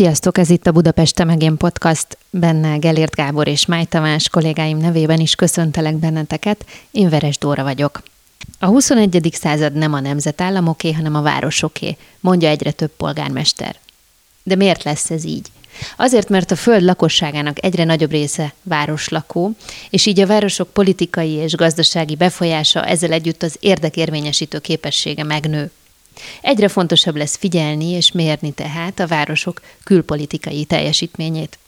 Sziasztok, ez itt a Budapest Temegén Podcast, benne Gelért Gábor és Máj Tamás kollégáim nevében is köszöntelek benneteket, én Veres Dóra vagyok. A 21. század nem a nemzetállamoké, hanem a városoké, mondja egyre több polgármester. De miért lesz ez így? Azért, mert a föld lakosságának egyre nagyobb része városlakó, és így a városok politikai és gazdasági befolyása ezzel együtt az érdekérvényesítő képessége megnő. Egyre fontosabb lesz figyelni és mérni tehát a városok külpolitikai teljesítményét.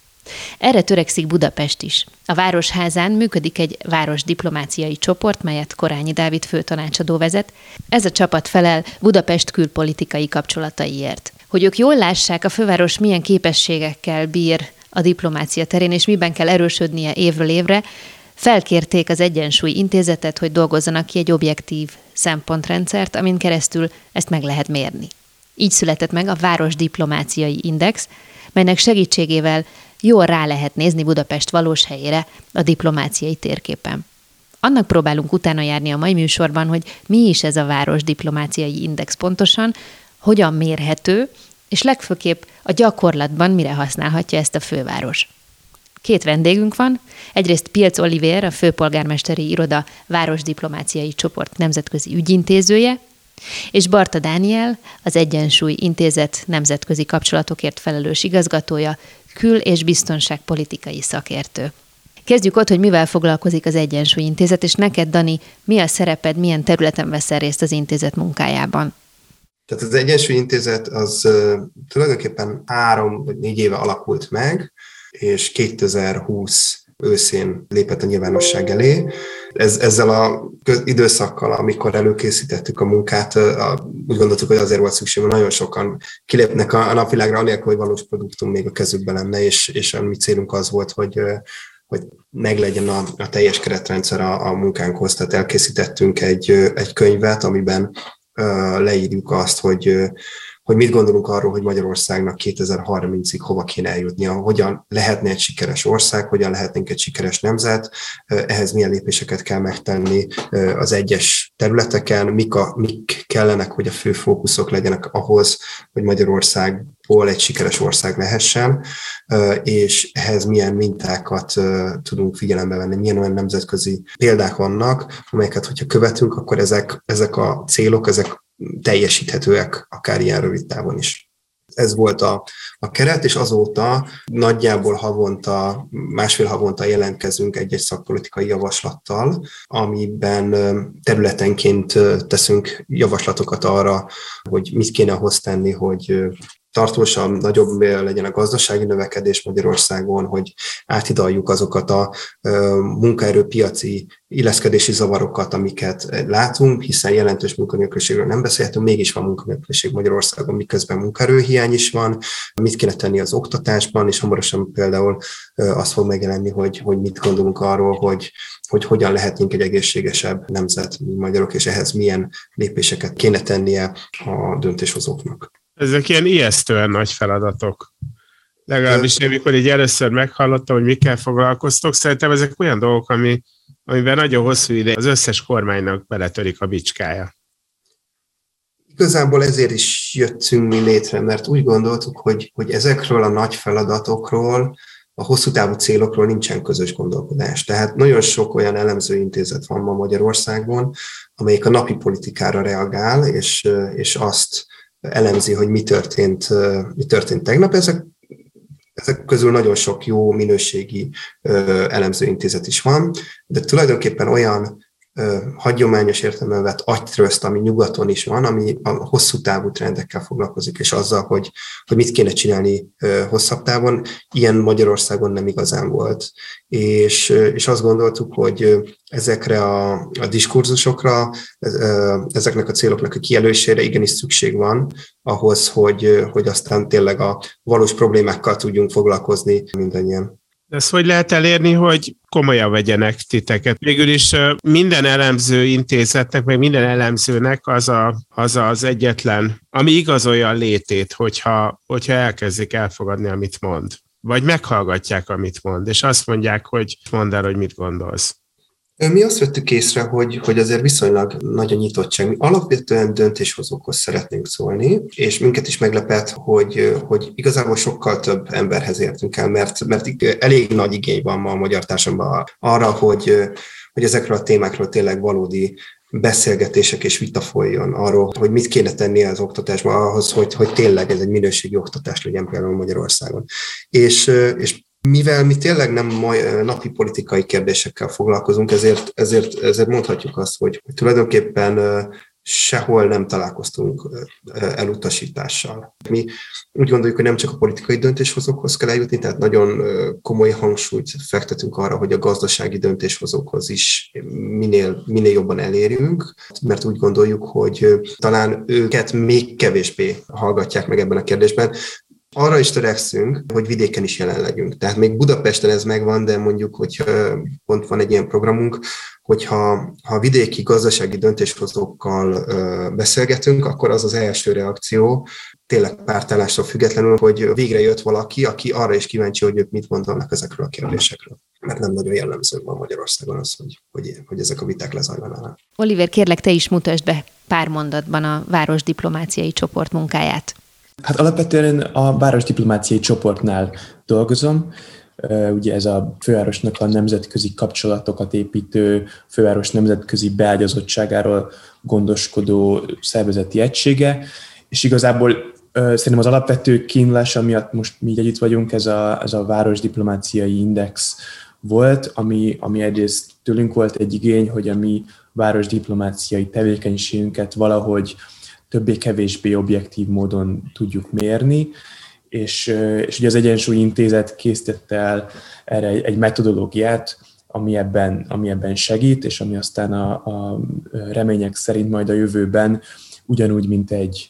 Erre törekszik Budapest is. A Városházán működik egy városdiplomáciai csoport, melyet Korányi Dávid főtanácsadó vezet. Ez a csapat felel Budapest külpolitikai kapcsolataiért. Hogy ők jól lássák, a főváros milyen képességekkel bír a diplomácia terén, és miben kell erősödnie évről évre, felkérték az Egyensúly Intézetet, hogy dolgozzanak ki egy objektív szempontrendszert, amin keresztül ezt meg lehet mérni. Így született meg a Város Diplomáciai Index, melynek segítségével jól rá lehet nézni Budapest valós helyére a diplomáciai térképen. Annak próbálunk utána járni a mai műsorban, hogy mi is ez a város diplomáciai index pontosan, hogyan mérhető, és legfőképp a gyakorlatban mire használhatja ezt a főváros. Két vendégünk van, egyrészt Pilc Oliver, a főpolgármesteri iroda városdiplomáciai csoport nemzetközi ügyintézője, és Barta Dániel, az Egyensúly Intézet nemzetközi kapcsolatokért felelős igazgatója, kül- és biztonságpolitikai szakértő. Kezdjük ott, hogy mivel foglalkozik az Egyensúly Intézet, és neked, Dani, mi a szereped, milyen területen veszel részt az intézet munkájában? Tehát az Egyensúly Intézet az tulajdonképpen három vagy négy éve alakult meg, és 2020 őszén lépett a nyilvánosság elé. Ez, ezzel a időszakkal, amikor előkészítettük a munkát, úgy gondoltuk, hogy azért volt szükség, hogy nagyon sokan kilépnek a napvilágra, anélkül, hogy valós produktum még a kezükben lenne, és, és a mi célunk az volt, hogy hogy meglegyen a, a teljes keretrendszer a, a munkánkhoz. Tehát elkészítettünk egy, egy könyvet, amiben leírjuk azt, hogy hogy mit gondolunk arról, hogy Magyarországnak 2030-ig hova kéne eljutnia, hogyan lehetne egy sikeres ország, hogyan lehetnénk egy sikeres nemzet, ehhez milyen lépéseket kell megtenni az egyes területeken, mik, a, mik kellenek, hogy a fő fókuszok legyenek ahhoz, hogy Magyarországból egy sikeres ország lehessen, és ehhez milyen mintákat tudunk figyelembe venni, milyen olyan nemzetközi példák vannak, amelyeket, hogyha követünk, akkor ezek, ezek a célok, ezek teljesíthetőek akár ilyen rövid távon is. Ez volt a, a keret, és azóta nagyjából havonta, másfél havonta jelentkezünk egy-egy szakpolitikai javaslattal, amiben területenként teszünk javaslatokat arra, hogy mit kéne ahhoz tenni, hogy tartósabb, nagyobb legyen a gazdasági növekedés Magyarországon, hogy áthidaljuk azokat a munkaerőpiaci illeszkedési zavarokat, amiket látunk, hiszen jelentős munkanélküliségről nem beszélhetünk, mégis van munkanélküliség Magyarországon, miközben munkaerőhiány is van, mit kéne tenni az oktatásban, és hamarosan például az fog megjelenni, hogy, hogy mit gondolunk arról, hogy, hogy hogyan lehetnénk egy egészségesebb nemzet, mi magyarok, és ehhez milyen lépéseket kéne tennie a döntéshozóknak. Ezek ilyen ijesztően nagy feladatok. Legalábbis én, amikor így először meghallottam, hogy mikkel foglalkoztok, szerintem ezek olyan dolgok, ami, amiben nagyon hosszú ide az összes kormánynak beletörik a bicskája. Igazából ezért is jöttünk mi létre, mert úgy gondoltuk, hogy, hogy ezekről a nagy feladatokról, a hosszú távú célokról nincsen közös gondolkodás. Tehát nagyon sok olyan elemző intézet van ma Magyarországon, amelyik a napi politikára reagál, és, és azt elemzi, hogy mi történt, mi történt tegnap. Ezek, ezek közül nagyon sok jó minőségi elemzőintézet is van, de tulajdonképpen olyan hagyományos értelemben vett agytrözt, ami nyugaton is van, ami a hosszú távú trendekkel foglalkozik, és azzal, hogy, hogy mit kéne csinálni hosszabb távon, ilyen Magyarországon nem igazán volt. És, és azt gondoltuk, hogy ezekre a, a diskurzusokra, ezeknek a céloknak a kijelölésére igenis szükség van ahhoz, hogy, hogy aztán tényleg a valós problémákkal tudjunk foglalkozni mindannyian. Ezt hogy lehet elérni, hogy komolyan vegyenek titeket? Végül is minden elemző intézetnek, meg minden elemzőnek az a, az, az egyetlen, ami igazolja a létét, hogyha, hogyha elkezdik elfogadni, amit mond. Vagy meghallgatják, amit mond, és azt mondják, hogy mondd el, hogy mit gondolsz. Mi azt vettük észre, hogy, hogy azért viszonylag nagy nyitottság. Mi alapvetően döntéshozókhoz szeretnénk szólni, és minket is meglepett, hogy, hogy igazából sokkal több emberhez értünk el, mert, mert elég nagy igény van ma a magyar társadalomban arra, hogy, hogy ezekről a témákról tényleg valódi beszélgetések és vita folyjon arról, hogy mit kéne tenni az oktatásban ahhoz, hogy, hogy tényleg ez egy minőségi oktatás legyen például Magyarországon. És, és mivel mi tényleg nem napi politikai kérdésekkel foglalkozunk, ezért, ezért, ezért mondhatjuk azt, hogy tulajdonképpen sehol nem találkoztunk elutasítással. Mi úgy gondoljuk, hogy nem csak a politikai döntéshozókhoz kell eljutni, tehát nagyon komoly hangsúlyt fektetünk arra, hogy a gazdasági döntéshozókhoz is minél, minél jobban elérjünk, mert úgy gondoljuk, hogy talán őket még kevésbé hallgatják meg ebben a kérdésben. Arra is törekszünk, hogy vidéken is jelen legyünk. Tehát még Budapesten ez megvan, de mondjuk, hogy pont van egy ilyen programunk, hogyha ha vidéki gazdasági döntéshozókkal beszélgetünk, akkor az az első reakció, tényleg pártállástól függetlenül, hogy végre jött valaki, aki arra is kíváncsi, hogy ők mit gondolnak ezekről a kérdésekről. Mert nem nagyon jellemző van Magyarországon az, hogy, hogy, hogy ezek a viták lezajlanának. Oliver, kérlek, te is mutasd be pár mondatban a város diplomáciai csoport munkáját. Hát alapvetően a város diplomáciai csoportnál dolgozom, ugye ez a fővárosnak a nemzetközi kapcsolatokat építő, főváros nemzetközi beágyazottságáról gondoskodó szervezeti egysége, és igazából szerintem az alapvető kínlás, amiatt most mi együtt vagyunk, ez a, ez a város diplomáciai index volt, ami, ami egyrészt tőlünk volt egy igény, hogy a mi város diplomáciai tevékenységünket valahogy többé-kevésbé objektív módon tudjuk mérni, és, és ugye az Egyensúly Intézet készítette el erre egy metodológiát, ami ebben, ami ebben segít, és ami aztán a, a remények szerint majd a jövőben ugyanúgy, mint egy,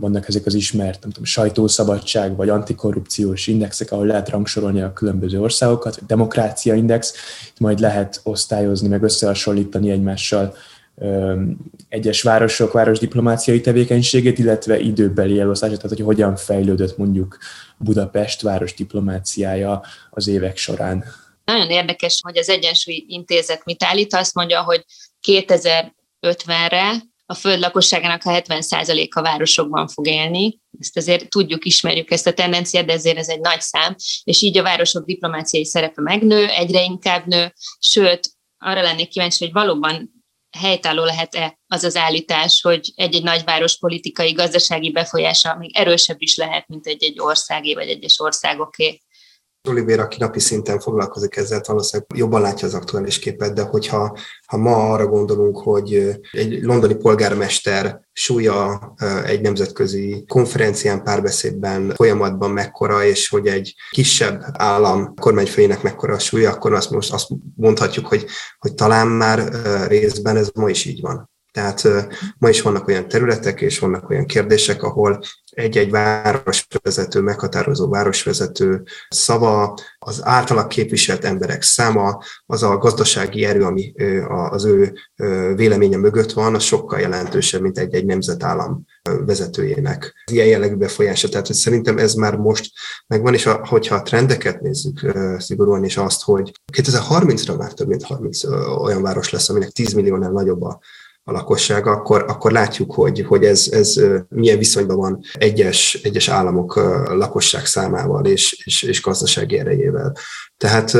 vannak ezek az ismert nem tudom, sajtószabadság vagy antikorrupciós indexek, ahol lehet rangsorolni a különböző országokat, vagy demokrácia index, itt majd lehet osztályozni, meg összehasonlítani egymással egyes városok város diplomáciai tevékenységét, illetve időbeli elosztását, tehát hogy hogyan fejlődött mondjuk Budapest város diplomáciája az évek során. Nagyon érdekes, hogy az Egyensúly Intézet mit állít, azt mondja, hogy 2050-re a föld lakosságának a 70%-a városokban fog élni. Ezt azért tudjuk, ismerjük ezt a tendenciát, de ezért ez egy nagy szám, és így a városok diplomáciai szerepe megnő, egyre inkább nő, sőt, arra lennék kíváncsi, hogy valóban helytálló lehet-e az az állítás, hogy egy-egy nagyváros politikai, gazdasági befolyása még erősebb is lehet, mint egy-egy országé vagy egyes országoké. Oliver, aki napi szinten foglalkozik ezzel, valószínűleg jobban látja az aktuális képet, de hogyha ha ma arra gondolunk, hogy egy londoni polgármester súlya egy nemzetközi konferencián, párbeszédben, folyamatban mekkora, és hogy egy kisebb állam kormányfőjének mekkora a súlya, akkor azt most azt mondhatjuk, hogy, hogy talán már részben ez ma is így van. Tehát ma is vannak olyan területek, és vannak olyan kérdések, ahol egy-egy városvezető, meghatározó városvezető szava, az általak képviselt emberek száma, az a gazdasági erő, ami az ő véleménye mögött van, az sokkal jelentősebb, mint egy-egy nemzetállam vezetőjének ilyen jellegű befolyása. Tehát hogy szerintem ez már most megvan, és a, hogyha a trendeket nézzük szigorúan, és azt, hogy 2030-ra már több mint 30 olyan város lesz, aminek 10 milliónál nagyobb a a lakosság, akkor, akkor látjuk, hogy, hogy ez, ez milyen viszonyban van egyes, egyes államok lakosság számával és, és, és gazdasági erejével. Tehát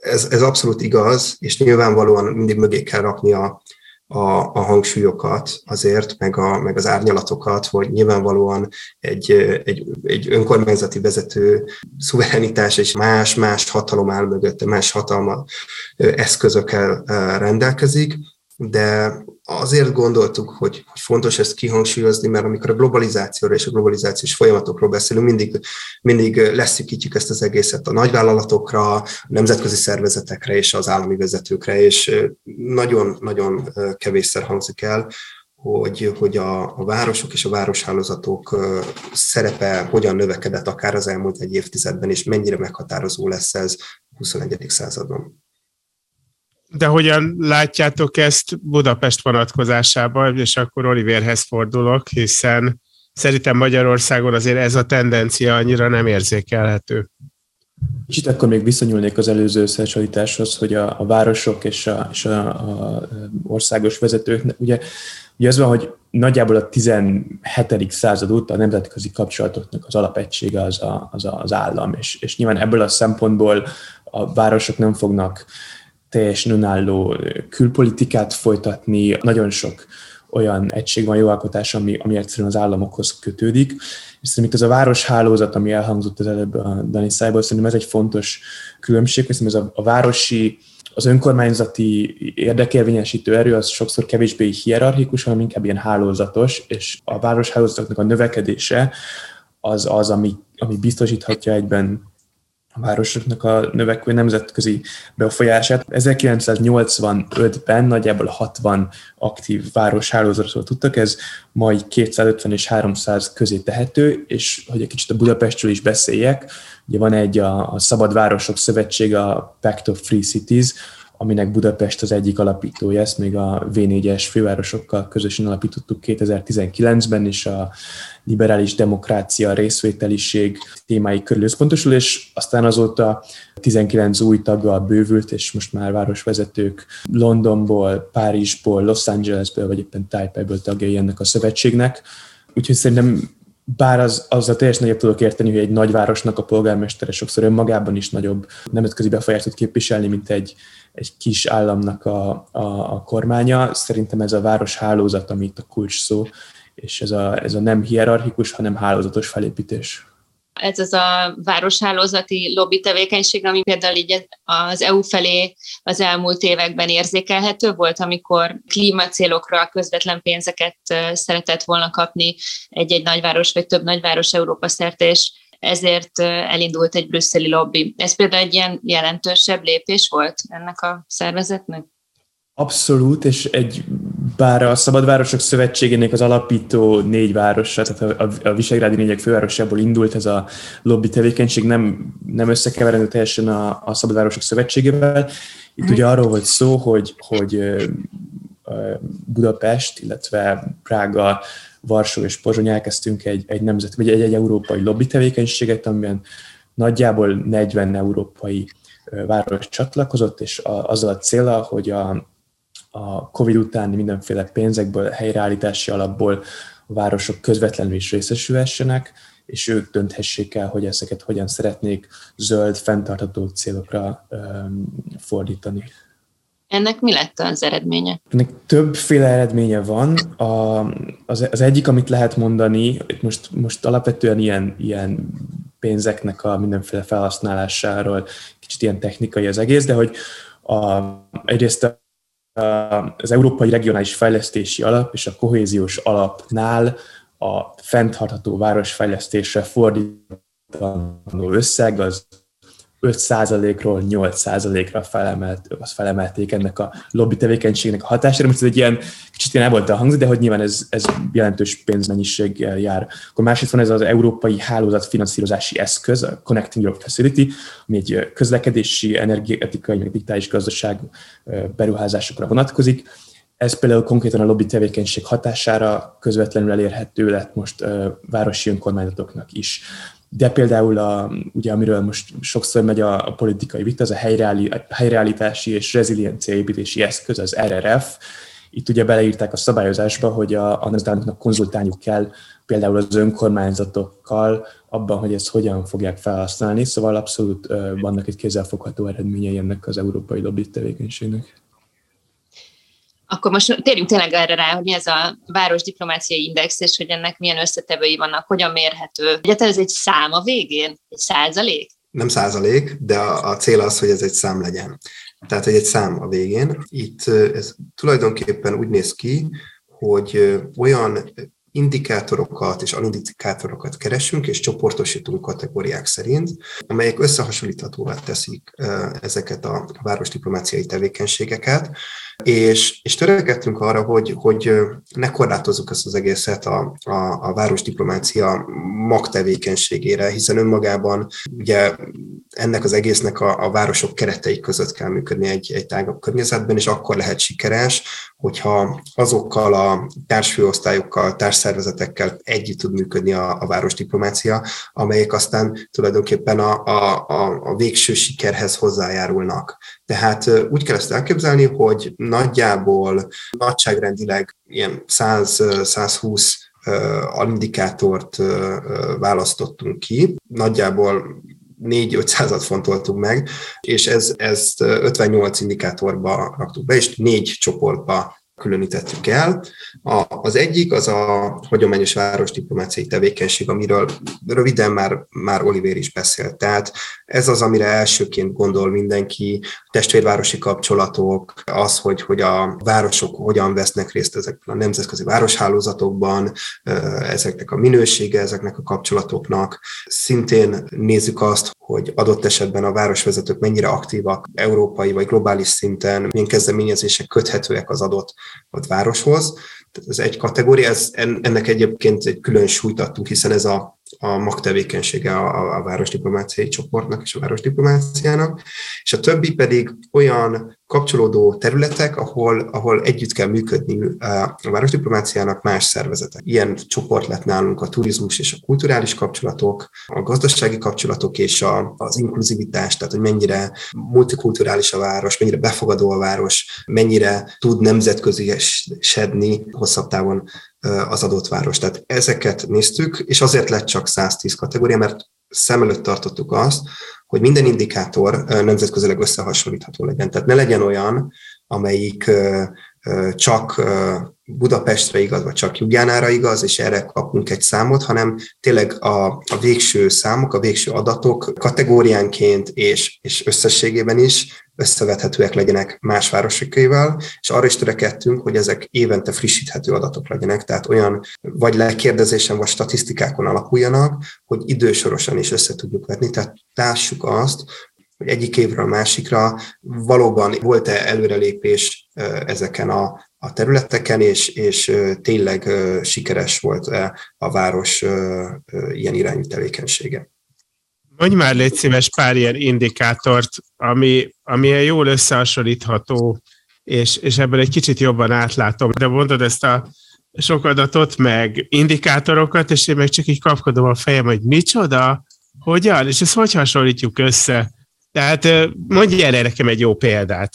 ez, ez abszolút igaz, és nyilvánvalóan mindig mögé kell rakni a, a, a hangsúlyokat azért, meg, a, meg az árnyalatokat, hogy nyilvánvalóan egy, egy, egy önkormányzati vezető szuverenitás és más-más hatalom áll mögötte, más hatalma eszközökkel rendelkezik, de azért gondoltuk, hogy, hogy fontos ezt kihangsúlyozni, mert amikor a globalizációról és a globalizációs folyamatokról beszélünk, mindig, mindig leszűkítjük ezt az egészet a nagyvállalatokra, a nemzetközi szervezetekre és az állami vezetőkre, és nagyon-nagyon kevésszer hangzik el, hogy, hogy a, a városok és a városhálózatok szerepe hogyan növekedett akár az elmúlt egy évtizedben, és mennyire meghatározó lesz ez a 21. században. De hogyan látjátok ezt Budapest vonatkozásában, és akkor Oliverhez fordulok, hiszen szerintem Magyarországon azért ez a tendencia annyira nem érzékelhető. Kicsit akkor még viszonyulnék az előző összehasonlításhoz, hogy a, a városok és a, és a, a országos vezetők, ugye, ugye az van, hogy nagyjából a 17. század óta a nemzetközi kapcsolatoknak az alapegysége az a, az, a, az állam, és, és nyilván ebből a szempontból a városok nem fognak teljesen önálló külpolitikát folytatni, nagyon sok olyan egység van, jogalkotás, ami, ami egyszerűen az államokhoz kötődik. És szerintem itt ez a városhálózat, ami elhangzott az előbb a Dani Szájból, szerintem ez egy fontos különbség, hiszen ez a, a városi, az önkormányzati érdekérvényesítő erő az sokszor kevésbé hierarchikus, hanem inkább ilyen hálózatos, és a városhálózatoknak a növekedése az az, ami, ami biztosíthatja egyben a városoknak a növekvő nemzetközi befolyását. 1985-ben nagyjából 60 aktív városhálózatról tudtak, ez majd 250 és 300 közé tehető, és hogy egy kicsit a Budapestről is beszéljek, ugye van egy a, a Szabad Városok Szövetsége, a Pact of Free Cities, aminek Budapest az egyik alapítója, ezt még a V4-es fővárosokkal közösen alapítottuk 2019-ben, és a liberális demokrácia, részvételiség témái körül összpontosul, és aztán azóta 19 új taggal bővült, és most már városvezetők Londonból, Párizsból, Los Angelesből, vagy éppen Taipei-ből tagjai ennek a szövetségnek. Úgyhogy szerintem bár az, azzal teljesen nagyobb tudok érteni, hogy egy nagyvárosnak a polgármestere sokszor önmagában is nagyobb nemzetközi befolyást tud képviselni, mint egy, egy kis államnak a, a, a kormánya. Szerintem ez a városhálózat, amit a kulcs szó, és ez a, ez a nem hierarchikus, hanem hálózatos felépítés. Ez az a városhálózati lobby tevékenység, ami például így az EU felé az elmúlt években érzékelhető volt, amikor klímacélokra közvetlen pénzeket szeretett volna kapni egy-egy nagyváros vagy több nagyváros Európa szerte, és ezért elindult egy brüsszeli lobby. Ez például egy ilyen jelentősebb lépés volt ennek a szervezetnek? Abszolút, és egy bár a Szabadvárosok Szövetségének az alapító négy városa, tehát a, a Visegrádi négyek fővárosából indult ez a lobby tevékenység, nem, nem összekeverendő teljesen a, a Szabadvárosok Szövetségével. Itt ugye arról volt szó, hogy, hogy Budapest, illetve Prága, Varsó és Pozsony elkezdtünk egy, egy nemzet, vagy egy, egy európai lobby tevékenységet, amiben nagyjából 40 európai város csatlakozott, és a, azzal a célra, hogy a, a COVID utáni mindenféle pénzekből, helyreállítási alapból a városok közvetlenül is részesülhessenek, és ők dönthessék el, hogy ezeket hogyan szeretnék zöld, fenntartható célokra um, fordítani. Ennek mi lett az eredménye? Ennek többféle eredménye van. A, az, az egyik, amit lehet mondani, most, most alapvetően ilyen, ilyen pénzeknek a mindenféle felhasználásáról, kicsit ilyen technikai az egész, de hogy a, egyrészt a az Európai Regionális Fejlesztési Alap és a Kohéziós Alapnál a fenntartható városfejlesztésre fordítandó összeg az 5%-ról 8%-ra felemelt, az felemelték ennek a lobby tevékenységnek a hatására. Most ez egy ilyen, kicsit ilyen volt a hangzik, de hogy nyilván ez, ez jelentős pénzmennyiséggel jár. Akkor másrészt van ez az Európai Hálózat finanszírozási eszköz, a Connecting Europe Facility, ami egy közlekedési, energetikai, meg digitális gazdaság beruházásokra vonatkozik. Ez például konkrétan a lobby tevékenység hatására közvetlenül elérhető lett most városi önkormányzatoknak is de például, a, ugye, amiről most sokszor megy a, a politikai vita, az a helyreállítási és reziliencia építési eszköz, az RRF. Itt ugye beleírták a szabályozásba, hogy a, a nemzetállamoknak konzultálniuk kell például az önkormányzatokkal abban, hogy ezt hogyan fogják felhasználni, szóval abszolút vannak egy kézzelfogható eredményei ennek az európai lobby tevékenységnek. Akkor most térjünk tényleg erre rá, hogy mi ez a város diplomáciai index, és hogy ennek milyen összetevői vannak, hogyan mérhető. Egyáltalán ez egy szám a végén? Egy százalék? Nem százalék, de a, a cél az, hogy ez egy szám legyen. Tehát, hogy egy szám a végén. Itt ez tulajdonképpen úgy néz ki, hogy olyan indikátorokat és alindikátorokat keresünk, és csoportosítunk kategóriák szerint, amelyek összehasonlíthatóvá teszik ezeket a városdiplomáciai tevékenységeket, és, és törekedtünk arra, hogy, hogy ne korlátozzuk ezt az egészet a, a, a városdiplomácia magtevékenységére, hiszen önmagában ugye ennek az egésznek a, a városok keretei között kell működni egy, egy tágabb környezetben, és akkor lehet sikeres, hogyha azokkal a társfőosztályokkal, társszervezetekkel együtt tud működni a, a városdiplomácia, amelyek aztán tulajdonképpen a, a, a, a végső sikerhez hozzájárulnak. Tehát úgy kell ezt elképzelni, hogy nagyjából nagyságrendileg ilyen 100-120 alindikátort választottunk ki. Nagyjából 4-500-at fontoltunk meg, és ez, ezt 58 indikátorba raktuk be, és négy csoportba különítettük el. A, az egyik az a hagyományos városdiplomáciai tevékenység, amiről röviden már, már Oliver is beszélt. Tehát ez az, amire elsőként gondol mindenki, testvérvárosi kapcsolatok, az, hogy, hogy a városok hogyan vesznek részt ezekben a nemzetközi városhálózatokban, ezeknek a minősége, ezeknek a kapcsolatoknak. Szintén nézzük azt, hogy adott esetben a városvezetők mennyire aktívak európai vagy globális szinten, milyen kezdeményezések köthetőek az adott, adott városhoz. Ez egy kategória, ez, ennek egyébként egy külön súlyt adtunk, hiszen ez a a magtevékenysége a, a városdiplomáciai csoportnak és a városdiplomáciának, és a többi pedig olyan kapcsolódó területek, ahol, ahol együtt kell működni a városdiplomáciának más szervezetek. Ilyen csoport lett nálunk a turizmus és a kulturális kapcsolatok, a gazdasági kapcsolatok és a, az inkluzivitás, tehát hogy mennyire multikulturális a város, mennyire befogadó a város, mennyire tud nemzetközi sedni hosszabb távon az adott város. Tehát ezeket néztük, és azért lett csak 110 kategória, mert szem előtt tartottuk azt, hogy minden indikátor nemzetközileg összehasonlítható legyen. Tehát ne legyen olyan, amelyik csak Budapestre igaz, vagy csak Jugyánára igaz, és erre kapunk egy számot, hanem tényleg a, a végső számok, a végső adatok kategóriánként és, és összességében is összevethetőek legyenek más városokével, és arra is törekedtünk, hogy ezek évente frissíthető adatok legyenek, tehát olyan vagy lekérdezésen, vagy statisztikákon alapuljanak, hogy idősorosan is össze tudjuk vetni, tehát társuk azt, hogy egyik évről a másikra valóban volt-e előrelépés ezeken a, a területeken, és, és tényleg sikeres volt a város ilyen irányú tevékenysége. Mondj már légy szíves pár ilyen indikátort, ami, ami jól összehasonlítható, és, és ebből egy kicsit jobban átlátom. De mondod ezt a sok adatot, meg indikátorokat, és én meg csak így kapkodom a fejem, hogy micsoda, hogyan, és ezt hogy hasonlítjuk össze? Tehát mondj erre nekem egy jó példát.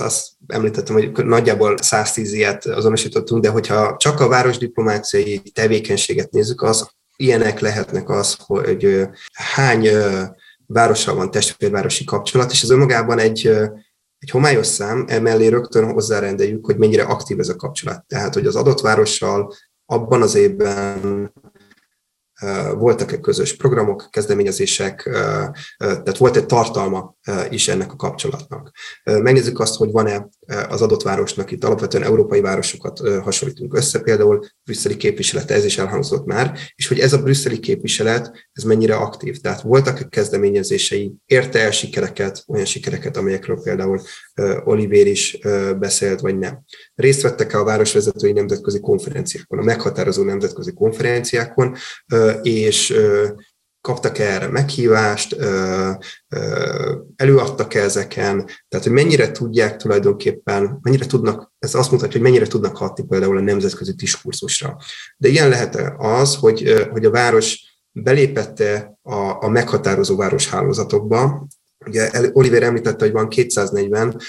Azt említettem, hogy nagyjából 110 ilyet azonosítottunk, de hogyha csak a városdiplomáciai tevékenységet nézzük, az ilyenek lehetnek az, hogy hány várossal van testvérvárosi kapcsolat, és ez önmagában egy, egy homályos szám, emellé rögtön hozzárendeljük, hogy mennyire aktív ez a kapcsolat. Tehát, hogy az adott várossal abban az évben voltak-e közös programok, kezdeményezések, tehát volt egy tartalma is ennek a kapcsolatnak. Megnézzük azt, hogy van-e az adott városnak itt alapvetően európai városokat hasonlítunk össze, például brüsszeli képviselete, ez is elhangzott már, és hogy ez a brüsszeli képviselet, ez mennyire aktív. Tehát voltak kezdeményezései, érte el sikereket, olyan sikereket, amelyekről például Olivér is beszélt, vagy nem. Részt vettek-e a városvezetői nemzetközi konferenciákon, a meghatározó nemzetközi konferenciákon, és kaptak -e erre meghívást, előadtak -e ezeken, tehát hogy mennyire tudják tulajdonképpen, mennyire tudnak, ez azt mutatja, hogy mennyire tudnak hatni például a nemzetközi diskurzusra. De ilyen lehet -e az, hogy, hogy a város belépette a, a meghatározó városhálózatokba, Ugye Oliver említette, hogy van 240,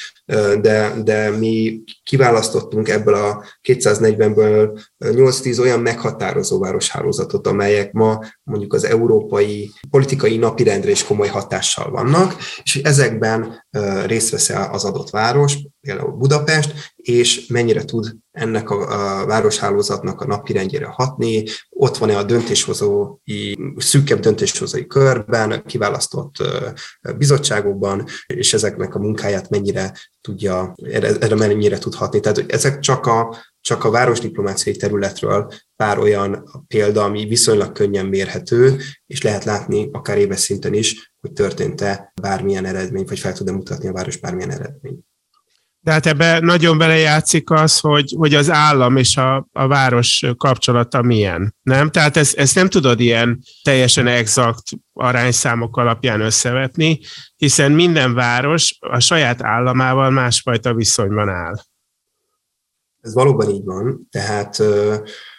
de, de mi kiválasztottunk ebből a 240-ből 8-10 olyan meghatározó városhálózatot, amelyek ma mondjuk az európai politikai napirendre is komoly hatással vannak, és ezekben részt vesz az adott város, például Budapest, és mennyire tud ennek a, városhálózatnak a napirendjére hatni, ott van-e a döntéshozói, szűkebb döntéshozói körben, kiválasztott bizottságokban, és ezeknek a munkáját mennyire tudja, erre mennyire tud hatni. Tehát ezek csak a, csak a városdiplomáciai területről pár olyan példa, ami viszonylag könnyen mérhető, és lehet látni akár éves szinten is, hogy történt-e bármilyen eredmény, vagy fel tud-e mutatni a város bármilyen eredmény. De hát ebbe nagyon belejátszik az, hogy, hogy az állam és a, a város kapcsolata milyen, nem? Tehát ezt, ezt nem tudod ilyen teljesen exakt arányszámok alapján összevetni, hiszen minden város a saját államával másfajta viszonyban áll. Ez valóban így van, tehát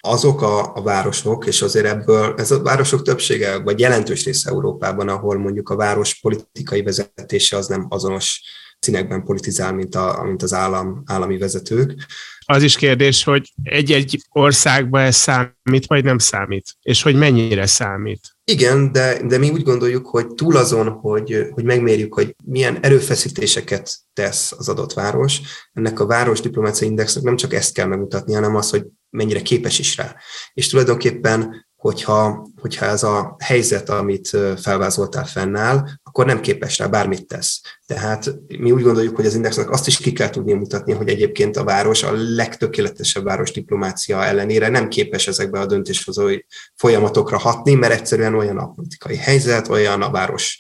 azok a, a városok, és azért ebből, ez a városok többsége, vagy jelentős része Európában, ahol mondjuk a város politikai vezetése az nem azonos színekben politizál, mint, a, mint az állam, állami vezetők. Az is kérdés, hogy egy-egy országban ez számít, vagy nem számít, és hogy mennyire számít. Igen, de, de mi úgy gondoljuk, hogy túl azon, hogy, hogy megmérjük, hogy milyen erőfeszítéseket tesz az adott város, ennek a város diplomáciai indexnek nem csak ezt kell megmutatni, hanem az, hogy mennyire képes is rá. És tulajdonképpen hogyha, hogyha ez a helyzet, amit felvázoltál fennáll, akkor nem képes rá, bármit tesz. Tehát mi úgy gondoljuk, hogy az indexnek azt is ki kell tudni mutatni, hogy egyébként a város a legtökéletesebb város diplomácia ellenére nem képes ezekbe a döntéshozói folyamatokra hatni, mert egyszerűen olyan a politikai helyzet, olyan a város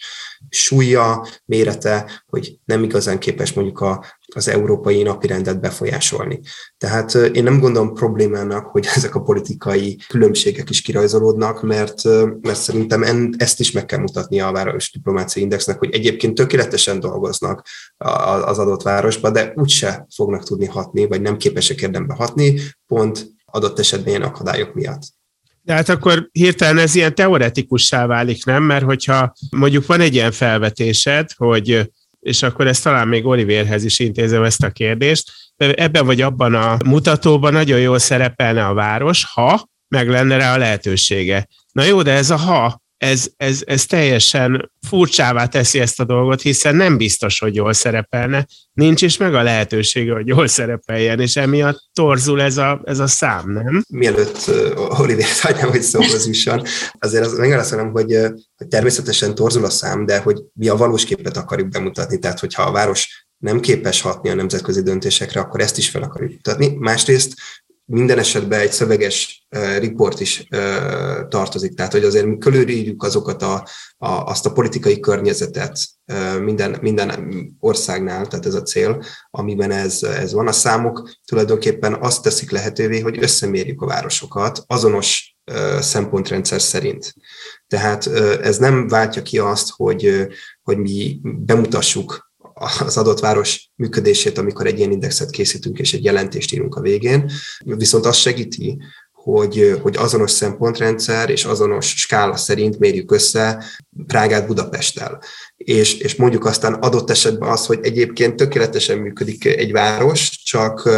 súlya, mérete, hogy nem igazán képes mondjuk a, az európai napirendet befolyásolni. Tehát én nem gondolom problémának, hogy ezek a politikai különbségek is kirajzolódnak, mert, mert szerintem ezt is meg kell mutatni a város diplomáciai indexnek, hogy egyébként tökéletesen dolgoznak az adott városba, de úgyse fognak tudni hatni, vagy nem képesek érdembe hatni, pont adott esetben ilyen akadályok miatt. De hát akkor hirtelen ez ilyen teoretikussá válik, nem? Mert hogyha mondjuk van egy ilyen felvetésed, hogy és akkor ezt talán még Oliverhez is intézem ezt a kérdést, ebben vagy abban a mutatóban nagyon jól szerepelne a város, ha meg lenne rá a lehetősége. Na jó, de ez a ha, ez, ez, ez teljesen furcsává teszi ezt a dolgot, hiszen nem biztos, hogy jól szerepelne, nincs is meg a lehetősége, hogy jól szerepeljen, és emiatt torzul ez a, ez a szám, nem? Mielőtt uh, Olivier hagynám, hogy szóhoz jusson, azért az, meg mondom, hogy, hogy természetesen torzul a szám, de hogy mi a valós képet akarjuk bemutatni, tehát hogyha a város nem képes hatni a nemzetközi döntésekre, akkor ezt is fel akarjuk mutatni. Másrészt minden esetben egy szöveges riport is tartozik, tehát hogy azért mi körülírjuk azokat a, a, azt a politikai környezetet minden, minden országnál, tehát ez a cél, amiben ez, ez van. A számok tulajdonképpen azt teszik lehetővé, hogy összemérjük a városokat azonos szempontrendszer szerint. Tehát ez nem váltja ki azt, hogy, hogy mi bemutassuk az adott város működését, amikor egy ilyen indexet készítünk és egy jelentést írunk a végén, viszont az segíti, hogy, hogy azonos szempontrendszer és azonos skála szerint mérjük össze Prágát Budapesttel. És, és mondjuk aztán adott esetben az, hogy egyébként tökéletesen működik egy város, csak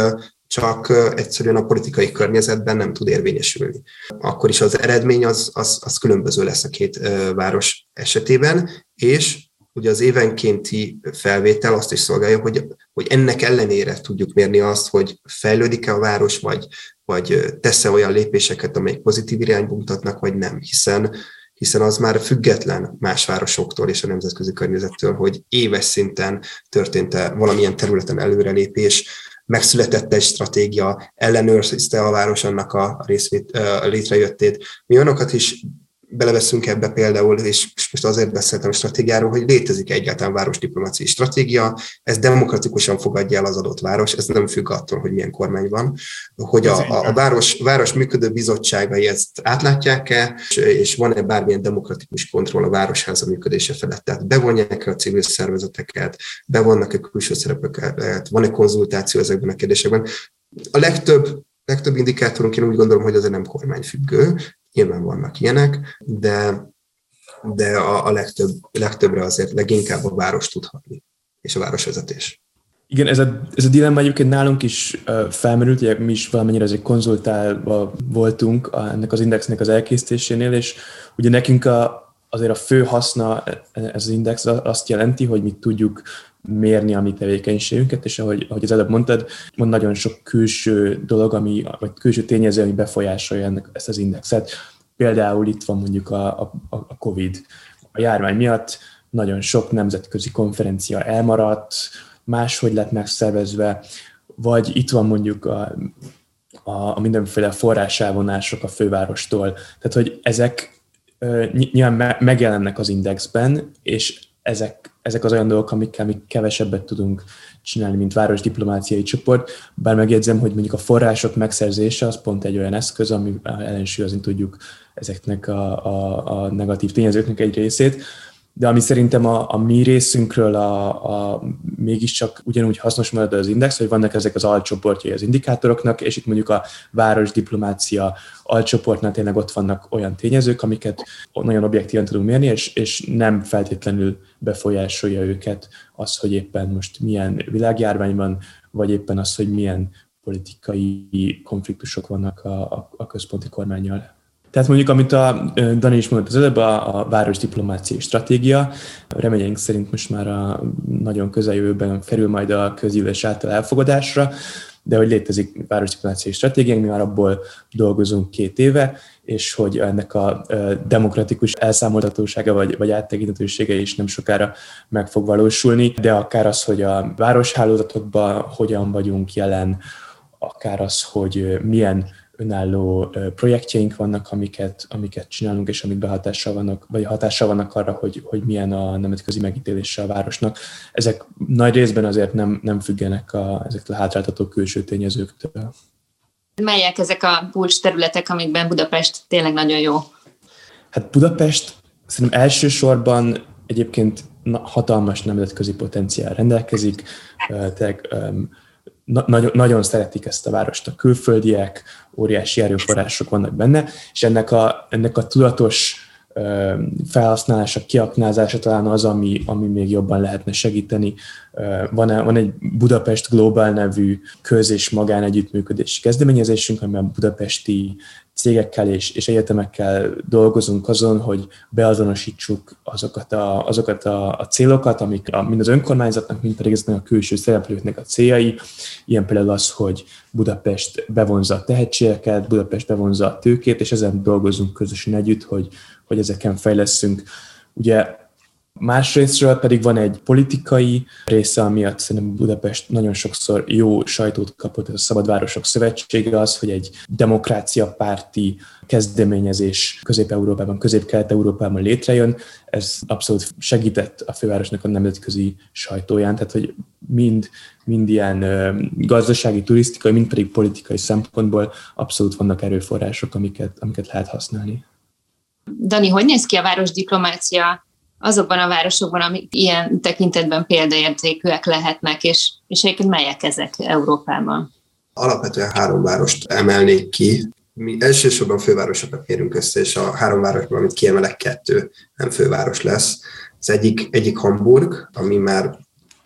csak egyszerűen a politikai környezetben nem tud érvényesülni. Akkor is az eredmény az, az, az különböző lesz a két város esetében, és ugye az évenkénti felvétel azt is szolgálja, hogy, hogy ennek ellenére tudjuk mérni azt, hogy fejlődik-e a város, vagy, vagy tesz-e olyan lépéseket, amelyek pozitív irányba mutatnak, vagy nem, hiszen hiszen az már független más városoktól és a nemzetközi környezettől, hogy éves szinten történt-e valamilyen területen előrelépés, megszületett egy stratégia, ellenőrzte a város annak a részvét, a létrejöttét. Mi olyanokat is beleveszünk ebbe például, és most azért beszéltem a stratégiáról, hogy létezik egyáltalán városdiplomáciai stratégia, ez demokratikusan fogadja el az adott város, ez nem függ attól, hogy milyen kormány van, hogy a, a, a város, város működő bizottságai ezt átlátják-e, és van-e bármilyen demokratikus kontroll a városháza működése felett, tehát bevonják-e a civil szervezeteket, bevonnak-e külső szerepeket, van-e konzultáció ezekben a kérdésekben. A legtöbb legtöbb indikátorunk én úgy gondolom, hogy azért nem kormányfüggő, nyilván vannak ilyenek, de, de a, a legtöbb, legtöbbre azért leginkább a város tudhatni, és a városvezetés. Igen, ez a, ez a dilemma egyébként nálunk is felmerült, ugye mi is valamennyire azért konzultálva voltunk ennek az indexnek az elkészítésénél, és ugye nekünk a, azért a fő haszna ez az index azt jelenti, hogy mi tudjuk mérni a mi tevékenységünket, és ahogy, ahogy az előbb mondtad, van nagyon sok külső dolog, ami, vagy külső tényező, ami befolyásolja ennek, ezt az indexet. Például itt van mondjuk a, a, a COVID. A járvány miatt nagyon sok nemzetközi konferencia elmaradt, máshogy lett megszervezve, vagy itt van mondjuk a, a, a mindenféle forráselvonások a fővárostól. Tehát, hogy ezek nyilván megjelennek az indexben, és ezek, ezek az olyan dolgok, amikkel mi kevesebbet tudunk csinálni, mint városdiplomáciai csoport, bár megjegyzem, hogy mondjuk a források megszerzése az pont egy olyan eszköz, ami ellensúlyozni tudjuk ezeknek a, a, a negatív tényezőknek egy részét, de ami szerintem a, a mi részünkről a, a, mégiscsak ugyanúgy hasznos marad az index, hogy vannak ezek az alcsoportjai az indikátoroknak, és itt mondjuk a városdiplomácia alcsoportnál tényleg ott vannak olyan tényezők, amiket nagyon objektíven tudunk mérni, és, és nem feltétlenül befolyásolja őket az, hogy éppen most milyen világjárvány van, vagy éppen az, hogy milyen politikai konfliktusok vannak a, a, a központi kormányjal. Tehát mondjuk, amit a Dani is mondott az előbb, a, a városdiplomáciai stratégia, reményeink szerint most már a nagyon közeljövőben kerül majd a közgyűlés által elfogadásra, de hogy létezik városdiplomáciai stratégiánk, mi már abból dolgozunk két éve, és hogy ennek a demokratikus elszámoltatósága vagy, vagy áttekintetősége is nem sokára meg fog valósulni, de akár az, hogy a városhálózatokban hogyan vagyunk jelen, akár az, hogy milyen önálló projektjeink vannak, amiket, amiket csinálunk, és amik behatással vannak, vagy hatással vannak arra, hogy, hogy milyen a nemzetközi megítélése a városnak. Ezek nagy részben azért nem, nem függenek a, ezektől a hátráltató külső tényezőktől. Melyek ezek a kulcs területek, amikben Budapest tényleg nagyon jó? Hát Budapest szerintem elsősorban egyébként hatalmas nemzetközi potenciál rendelkezik, tehát na- nagyon, szeretik ezt a várost a külföldiek, óriási erőforrások vannak benne, és ennek a, ennek a tudatos felhasználása, kiaknázása talán az, ami, ami még jobban lehetne segíteni. Van, van egy Budapest Global nevű köz- és magánegyüttműködési kezdeményezésünk, amiben budapesti cégekkel és, és egyetemekkel dolgozunk azon, hogy beazonosítsuk azokat a, azokat a, a célokat, amik a, mind az önkormányzatnak, mind pedig a külső szereplőknek a céljai. Ilyen például az, hogy Budapest bevonza a tehetségeket, Budapest bevonza a tőkét, és ezen dolgozunk közösen együtt, hogy, hogy ezeken fejleszünk. Ugye Másrésztről pedig van egy politikai része, amiatt szerintem Budapest nagyon sokszor jó sajtót kapott, a Szabadvárosok Szövetsége az, hogy egy demokrácia párti kezdeményezés Közép-Európában, Közép-Kelet-Európában létrejön. Ez abszolút segített a fővárosnak a nemzetközi sajtóján, tehát hogy mind, mind ilyen gazdasági, turisztikai, mind pedig politikai szempontból abszolút vannak erőforrások, amiket, amiket lehet használni. Dani, hogy néz ki a városdiplomácia azokban a városokban, amik ilyen tekintetben példaértékűek lehetnek, és, és egyébként melyek ezek Európában? Alapvetően három várost emelnék ki. Mi elsősorban fővárosokat mérünk össze, és a három városban, amit kiemelek, kettő nem főváros lesz. Az egyik, egyik Hamburg, ami már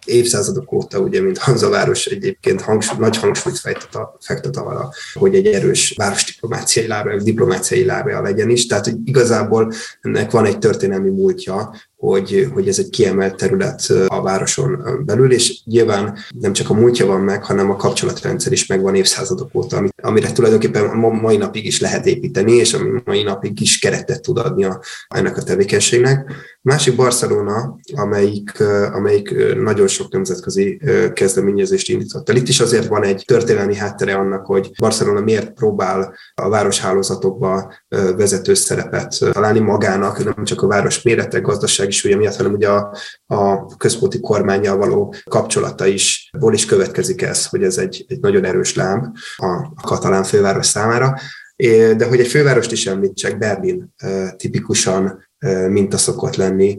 évszázadok óta, ugye, mint Hanzaváros egyébként hangsúly, nagy hangsúlyt fektet, a, fektet arra, hogy egy erős városdiplomáciai lábja, diplomáciai lábja legyen is. Tehát, hogy igazából ennek van egy történelmi múltja, hogy, hogy ez egy kiemelt terület a városon belül, és nyilván nem csak a múltja van meg, hanem a kapcsolatrendszer is megvan évszázadok óta, amire tulajdonképpen mai napig is lehet építeni, és ami mai napig is keretet tud adni a, ennek a tevékenységnek. Másik Barcelona, amelyik, amelyik nagyon sok nemzetközi kezdeményezést indított el. Itt is azért van egy történelmi háttere annak, hogy Barcelona miért próbál a városhálózatokba vezető szerepet találni magának, nem csak a város mérete, gazdaság gazdasági súlya miatt, hanem ugye a, a központi kormányjal való kapcsolata is, ból is következik ez, hogy ez egy, egy nagyon erős lámp a, a katalán főváros számára. De hogy egy fővárost is említsek, Berlin tipikusan minta szokott lenni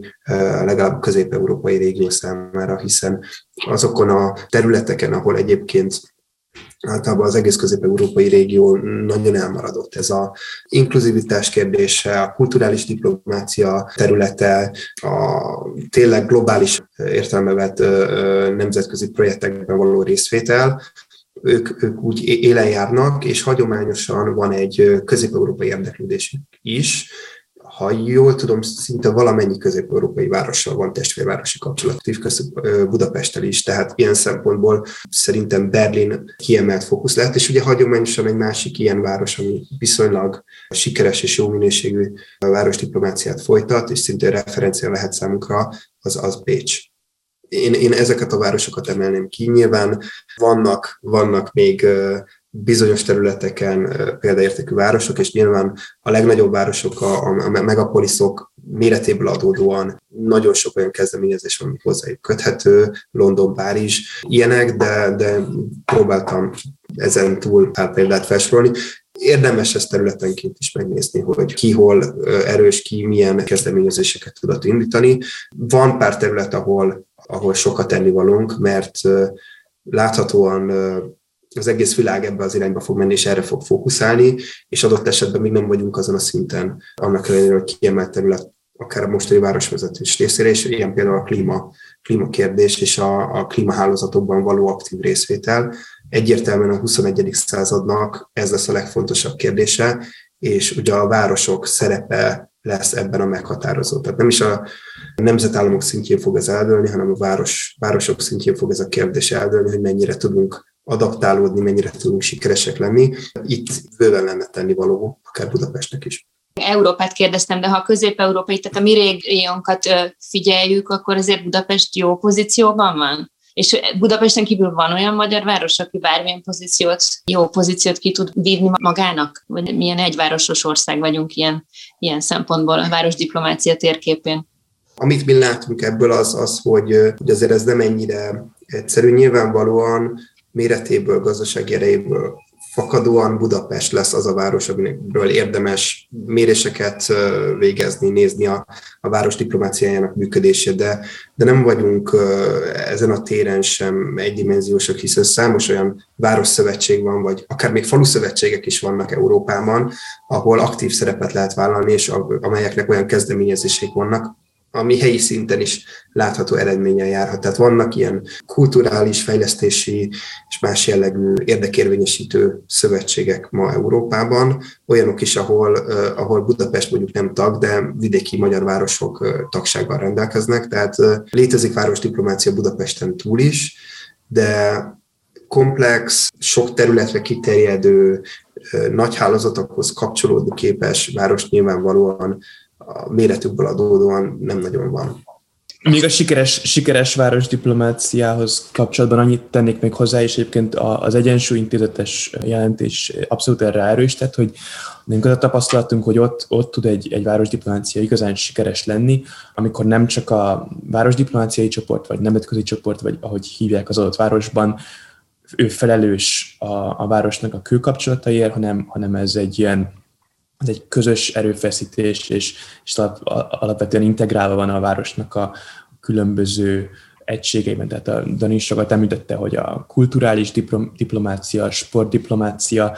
legalább a közép-európai régió számára, hiszen azokon a területeken, ahol egyébként általában az egész közép-európai régió nagyon elmaradott. Ez a inkluzivitás kérdése, a kulturális diplomácia területe, a tényleg globális értelme nemzetközi projektekben való részvétel, ők, ők úgy élen járnak, és hagyományosan van egy közép-európai érdeklődésük is, ha jól tudom, szinte valamennyi közép-európai várossal van testvérvárosi kapcsolat, Budapesttel is, tehát ilyen szempontból szerintem Berlin kiemelt fókusz lehet, és ugye hagyományosan egy másik ilyen város, ami viszonylag sikeres és jó minőségű városdiplomáciát folytat, és szintén referencia lehet számunkra, az, az Bécs. Én, én ezeket a városokat emelném ki. Nyilván vannak, vannak még bizonyos területeken példaértékű városok, és nyilván a legnagyobb városok, a, a megapoliszok méretéből adódóan nagyon sok olyan kezdeményezés van, ami hozzájuk köthető, London, Párizs, ilyenek, de, de próbáltam ezen túl pár példát felsorolni. Érdemes ezt területenként is megnézni, hogy ki hol erős, ki milyen kezdeményezéseket tudott indítani. Van pár terület, ahol, ahol sokat tennivalónk, mert láthatóan az egész világ ebbe az irányba fog menni, és erre fog fókuszálni, és adott esetben még nem vagyunk azon a szinten, annak ellenére, hogy kiemelt terület akár a mostani városvezetés részére, és ilyen például a klíma, klímakérdés és a, a klímahálózatokban való aktív részvétel. Egyértelműen a 21. századnak ez lesz a legfontosabb kérdése, és ugye a városok szerepe lesz ebben a meghatározó. Tehát nem is a nemzetállamok szintjén fog ez eldőlni, hanem a város, városok szintjén fog ez a kérdés eldőlni, hogy mennyire tudunk adaptálódni, mennyire tudunk sikeresek lenni. Itt bőven lenne tenni való, akár Budapestnek is. Európát kérdeztem, de ha a közép-európai, tehát a mi régiónkat figyeljük, akkor azért Budapest jó pozícióban van? És Budapesten kívül van olyan magyar város, aki bármilyen pozíciót, jó pozíciót ki tud vívni magának? Vagy milyen egyvárosos ország vagyunk ilyen, ilyen szempontból a városdiplomácia térképén? Amit mi látunk ebből az, az hogy, hogy azért ez nem ennyire egyszerű. Nyilvánvalóan méretéből, gazdasági erejéből fakadóan Budapest lesz az a város, amiről érdemes méréseket végezni, nézni a, a város diplomáciájának működését, de, de nem vagyunk ezen a téren sem egydimenziósak, hiszen számos olyan városszövetség van, vagy akár még faluszövetségek is vannak Európában, ahol aktív szerepet lehet vállalni, és amelyeknek olyan kezdeményezések vannak, ami helyi szinten is látható eredménnyel járhat. Tehát vannak ilyen kulturális, fejlesztési és más jellegű érdekérvényesítő szövetségek ma Európában, olyanok is, ahol, ahol Budapest mondjuk nem tag, de vidéki magyar városok tagsággal rendelkeznek, tehát létezik városdiplomácia Budapesten túl is, de komplex, sok területre kiterjedő, nagy hálózatokhoz kapcsolódni képes város nyilvánvalóan a méretükből adódóan nem nagyon van. Még a sikeres, sikeres város diplomáciához kapcsolatban annyit tennék még hozzá, és egyébként az Egyensúly Intézetes jelentés abszolút erre erősített, hogy nekünk az a tapasztalatunk, hogy ott, ott tud egy, egy városdiplomácia igazán sikeres lenni, amikor nem csak a városdiplomáciai csoport, vagy nemzetközi csoport, vagy ahogy hívják az adott városban, ő felelős a, a városnak a külkapcsolataiért, hanem, hanem ez egy ilyen ez egy közös erőfeszítés, és, és alapvetően integrálva van a városnak a különböző egységeiben. Tehát a Dani is sokat említette, hogy a kulturális diplomácia, sportdiplomácia,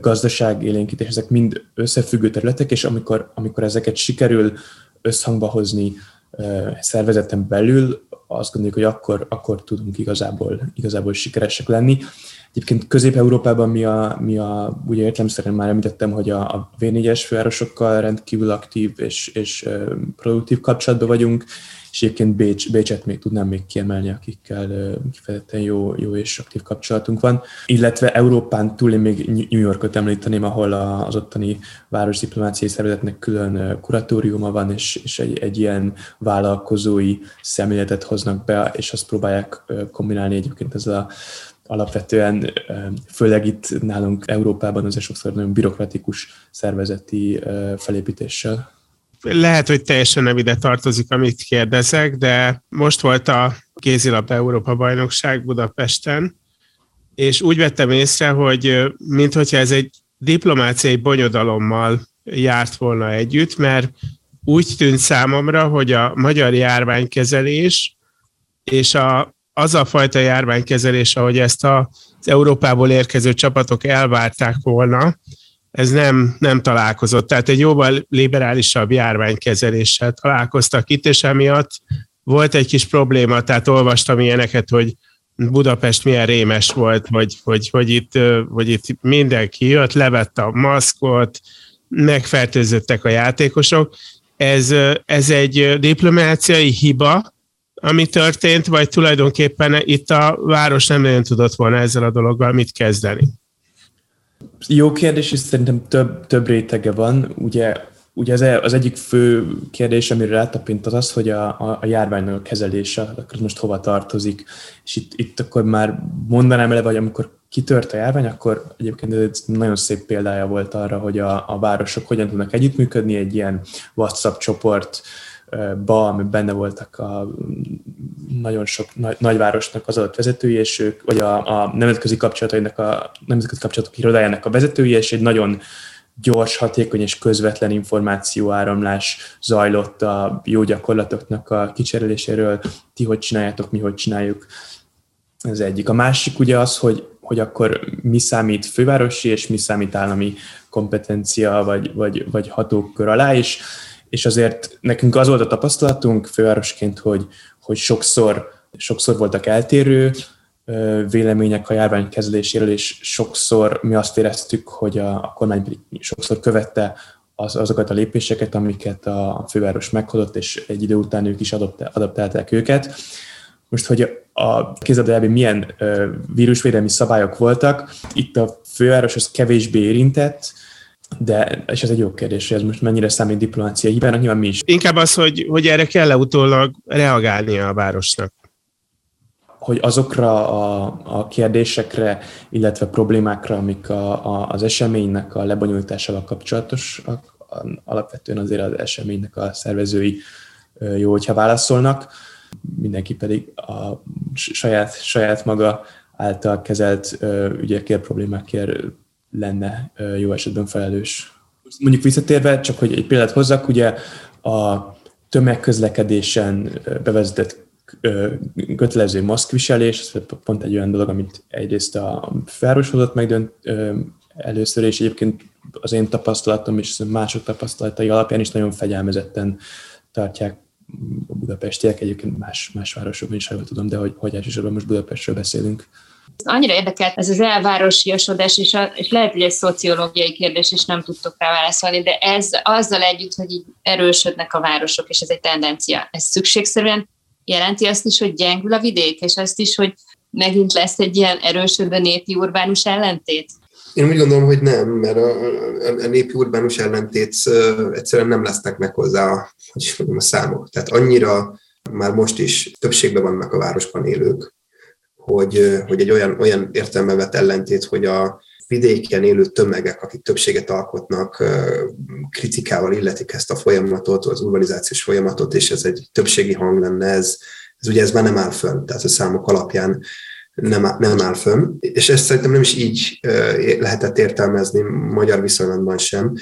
gazdaságélénkítés, ezek mind összefüggő területek, és amikor, amikor ezeket sikerül összhangba hozni szervezeten belül, azt gondoljuk, hogy akkor, akkor tudunk igazából, igazából sikeresek lenni. Egyébként Közép-Európában mi a, mi a ugye értelemszerűen már említettem, hogy a, a V4-es fővárosokkal rendkívül aktív és, és produktív kapcsolatban vagyunk, és egyébként Bécs, Bécset még tudnám még kiemelni, akikkel kifejezetten jó, jó és aktív kapcsolatunk van. Illetve Európán túl én még New Yorkot említeném, ahol az ottani városdiplomáciai szervezetnek külön kuratóriuma van, és, és egy, egy ilyen vállalkozói szemléletet hoznak be, és azt próbálják kombinálni egyébként ezzel a alapvetően, főleg itt nálunk Európában az sokszor nagyon bürokratikus szervezeti felépítéssel. Lehet, hogy teljesen nem ide tartozik, amit kérdezek, de most volt a kézilabda Európa bajnokság Budapesten, és úgy vettem észre, hogy minthogyha ez egy diplomáciai bonyodalommal járt volna együtt, mert úgy tűnt számomra, hogy a magyar járványkezelés és a az a fajta járványkezelés, ahogy ezt a az Európából érkező csapatok elvárták volna, ez nem, nem találkozott. Tehát egy jóval liberálisabb járványkezeléssel találkoztak itt, és emiatt volt egy kis probléma, tehát olvastam ilyeneket, hogy Budapest milyen rémes volt, hogy, hogy, hogy, itt, hogy itt mindenki jött, levette a maszkot, megfertőzöttek a játékosok. Ez, ez egy diplomáciai hiba, ami történt, vagy tulajdonképpen itt a város nem nagyon tudott volna ezzel a dologgal mit kezdeni? Jó kérdés, és szerintem több, több rétege van. Ugye, ugye az, az egyik fő kérdés, amire rátapint, az az, hogy a, a, a járványnak a kezelése, akkor most hova tartozik. És itt, itt akkor már mondanám ele, vagy amikor kitört a járvány, akkor egyébként ez egy nagyon szép példája volt arra, hogy a, a városok hogyan tudnak együttműködni, egy ilyen WhatsApp csoport, ba, ami benne voltak a nagyon sok nagy, nagyvárosnak az adott vezetői, és ők, vagy a, a nemzetközi kapcsolatainak a nemzetközi kapcsolatok irodájának a vezetői, és egy nagyon gyors, hatékony és közvetlen információáramlás zajlott a jó gyakorlatoknak a kicseréléséről, ti hogy csináljátok, mi hogy csináljuk. Ez egyik. A másik ugye az, hogy, hogy akkor mi számít fővárosi és mi számít állami kompetencia vagy, vagy, vagy hatókör alá, és és azért nekünk az volt a tapasztalatunk fővárosként, hogy, hogy sokszor, sokszor voltak eltérő vélemények a járvány kezeléséről, és sokszor mi azt éreztük, hogy a, a kormány sokszor követte az, azokat a lépéseket, amiket a főváros meghozott, és egy idő után ők is adaptálták őket. Most, hogy a kézabdában milyen vírusvédelmi szabályok voltak, itt a főváros az kevésbé érintett, de, és ez egy jó kérdés, hogy ez most mennyire számít diplomáciai hibának, nyilván mi is. Inkább az, hogy, hogy erre kell-e utólag reagálnia a városnak hogy azokra a, a kérdésekre, illetve problémákra, amik a, a, az eseménynek a lebonyolításával kapcsolatosak, alapvetően azért az eseménynek a szervezői jó, hogyha válaszolnak, mindenki pedig a saját, saját maga által kezelt ügyekért, problémákért lenne jó esetben felelős. Mondjuk visszatérve, csak hogy egy példát hozzak, ugye a tömegközlekedésen bevezetett kötelező maszkviselés, ez pont egy olyan dolog, amit egyrészt a város hozott meg először, és egyébként az én tapasztalatom és mások tapasztalatai alapján is nagyon fegyelmezetten tartják a budapestiek, egyébként más, más városokban is, ha tudom, de hogy, hogy elsősorban most Budapestről beszélünk. Annyira érdekelt ez az elvárosiasodás, és, a, és lehet, hogy egy szociológiai kérdés, és nem tudtok rá válaszolni, de ez azzal együtt, hogy így erősödnek a városok, és ez egy tendencia. Ez szükségszerűen jelenti azt is, hogy gyengül a vidék, és azt is, hogy megint lesz egy ilyen erősödő népi urbánus ellentét? Én úgy gondolom, hogy nem, mert a, a, a népi urbánus ellentét egyszerűen nem lesznek meg hozzá a, hogy mondjam, a számok. Tehát annyira már most is többségben vannak a városban élők, hogy, hogy egy olyan, olyan értelme vett ellentét, hogy a vidéken élő tömegek, akik többséget alkotnak, kritikával illetik ezt a folyamatot, az urbanizációs folyamatot, és ez egy többségi hang lenne, ez, ez ugye ez már nem áll fönn, tehát a számok alapján nem, nem áll fönn, és ezt szerintem nem is így lehetett értelmezni magyar viszonylatban sem.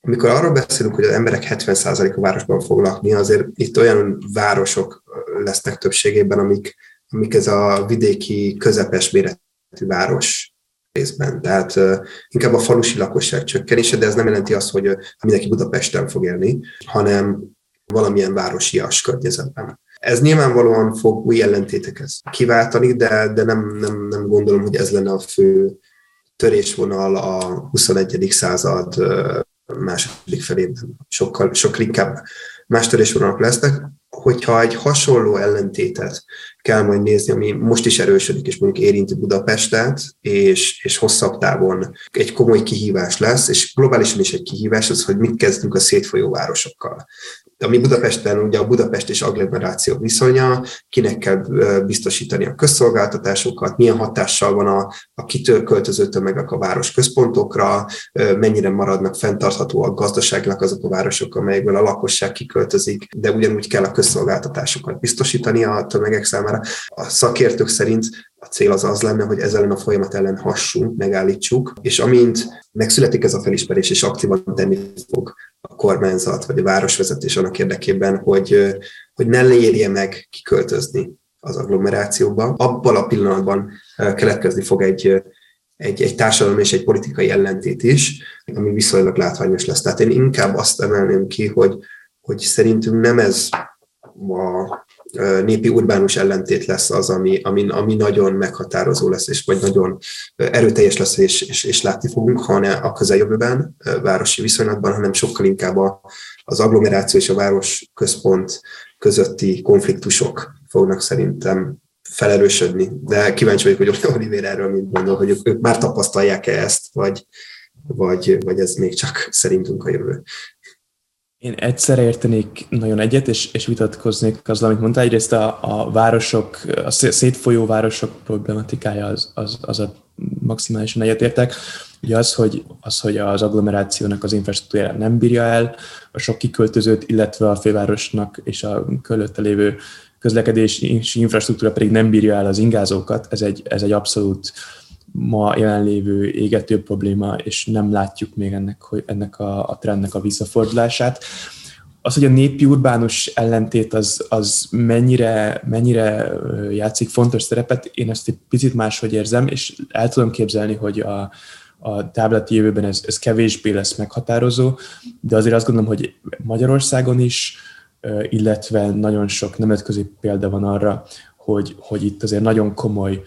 Amikor arról beszélünk, hogy az emberek 70%-a városban fog lakni, azért itt olyan városok lesznek többségében, amik, amik ez a vidéki közepes méretű város részben. Tehát inkább a falusi lakosság csökkenése, de ez nem jelenti azt, hogy mindenki Budapesten fog élni, hanem valamilyen városias környezetben. Ez nyilvánvalóan fog új ellentéteket kiváltani, de, de nem, nem, nem gondolom, hogy ez lenne a fő törésvonal a 21. század második felében. Sokkal, sokkal inkább más törésvonalak lesznek hogyha egy hasonló ellentétet kell majd nézni, ami most is erősödik, és mondjuk érinti Budapestet, és, és hosszabb távon egy komoly kihívás lesz, és globálisan is egy kihívás az, hogy mit kezdünk a szétfolyó városokkal ami Budapesten ugye a Budapest és agglomeráció viszonya, kinek kell biztosítani a közszolgáltatásokat, milyen hatással van a, a kitölköltöző tömegek a város központokra, mennyire maradnak fenntarthatóak gazdaságnak azok a városok, amelyekből a lakosság kiköltözik, de ugyanúgy kell a közszolgáltatásokat biztosítani a tömegek számára. A szakértők szerint a cél az az lenne, hogy ezzel a folyamat ellen hassunk, megállítsuk, és amint megszületik ez a felismerés, és aktívan tenni fog a kormányzat vagy a városvezetés annak érdekében, hogy, hogy ne érje meg kiköltözni az agglomerációba. Abban a pillanatban keletkezni fog egy, egy, egy társadalmi és egy politikai ellentét is, ami viszonylag látványos lesz. Tehát én inkább azt emelném ki, hogy, hogy szerintünk nem ez a népi urbánus ellentét lesz az, ami, ami, ami nagyon meghatározó lesz, és vagy nagyon erőteljes lesz, és, és, és látni fogunk, hanem a közeljövőben, városi viszonylatban, hanem sokkal inkább a, az agglomeráció és a város központ közötti konfliktusok fognak szerintem felerősödni. De kíváncsi vagyok, hogy Oliver erről mit gondol, hogy ők, ők már tapasztalják-e ezt, vagy, vagy, vagy ez még csak szerintünk a jövő. Én egyszer értenék nagyon egyet, és, és vitatkoznék azzal, amit mondtál. Egyrészt a, a városok, a szétfolyó városok problematikája az, az, az a maximálisan egyetértek. Ugye az hogy, az, hogy az agglomerációnak az infrastruktúrája nem bírja el a sok kiköltözőt, illetve a fővárosnak és a körülötte lévő közlekedési infrastruktúra pedig nem bírja el az ingázókat, ez egy, ez egy abszolút ma jelenlévő égető probléma, és nem látjuk még ennek, hogy ennek a, a trendnek a visszafordulását. Az, hogy a népi urbánus ellentét az, az mennyire, mennyire játszik fontos szerepet, én ezt egy picit máshogy érzem, és el tudom képzelni, hogy a, a táblati jövőben ez, ez kevésbé lesz meghatározó, de azért azt gondolom, hogy Magyarországon is, illetve nagyon sok nemzetközi példa van arra, hogy, hogy itt azért nagyon komoly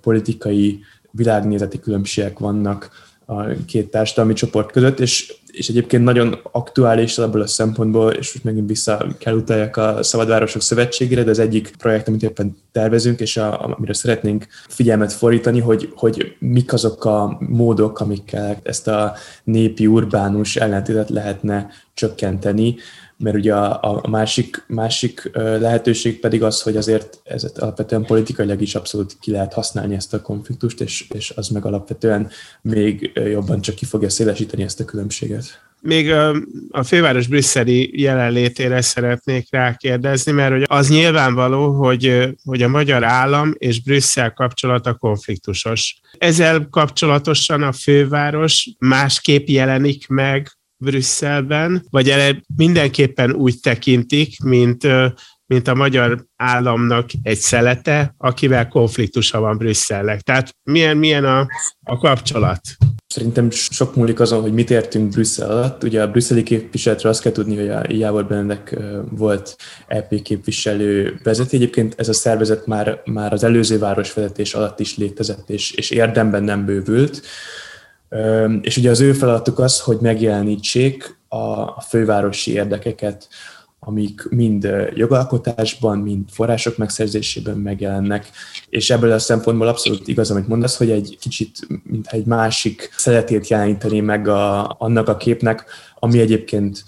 politikai világnézeti különbségek vannak a két társadalmi csoport között, és, és egyébként nagyon aktuális ebből a szempontból, és most megint vissza kell utaljak a Szabadvárosok Szövetségére, de az egyik projekt, amit éppen tervezünk, és a, amire szeretnénk figyelmet fordítani, hogy, hogy mik azok a módok, amikkel ezt a népi urbánus ellentétet lehetne csökkenteni, mert ugye a, a másik, másik lehetőség pedig az, hogy azért ez alapvetően politikailag is abszolút ki lehet használni ezt a konfliktust, és, és az meg alapvetően még jobban csak ki fogja szélesíteni ezt a különbséget. Még a főváros brüsszeli jelenlétére szeretnék rákérdezni, mert hogy az nyilvánvaló, hogy, hogy a magyar állam és Brüsszel kapcsolata konfliktusos. Ezzel kapcsolatosan a főváros másképp jelenik meg Brüsszelben, vagy erre mindenképpen úgy tekintik, mint, mint a magyar államnak egy szelete, akivel konfliktusa van Brüsszelnek. Tehát milyen, milyen a, a kapcsolat? Szerintem sok múlik azon, hogy mit értünk Brüsszel alatt. Ugye a brüsszeli képviseletre azt kell tudni, hogy a Jávor Benedek volt EP képviselő vezeti. Egyébként ez a szervezet már, már az előző városvezetés alatt is létezett, és, és érdemben nem bővült. És ugye az ő feladatuk az, hogy megjelenítsék a fővárosi érdekeket, amik mind jogalkotásban, mind források megszerzésében megjelennek, és ebből a szempontból abszolút igaz, amit mondasz, hogy egy kicsit, mintha egy másik szeretét jeleníteni meg a, annak a képnek, ami egyébként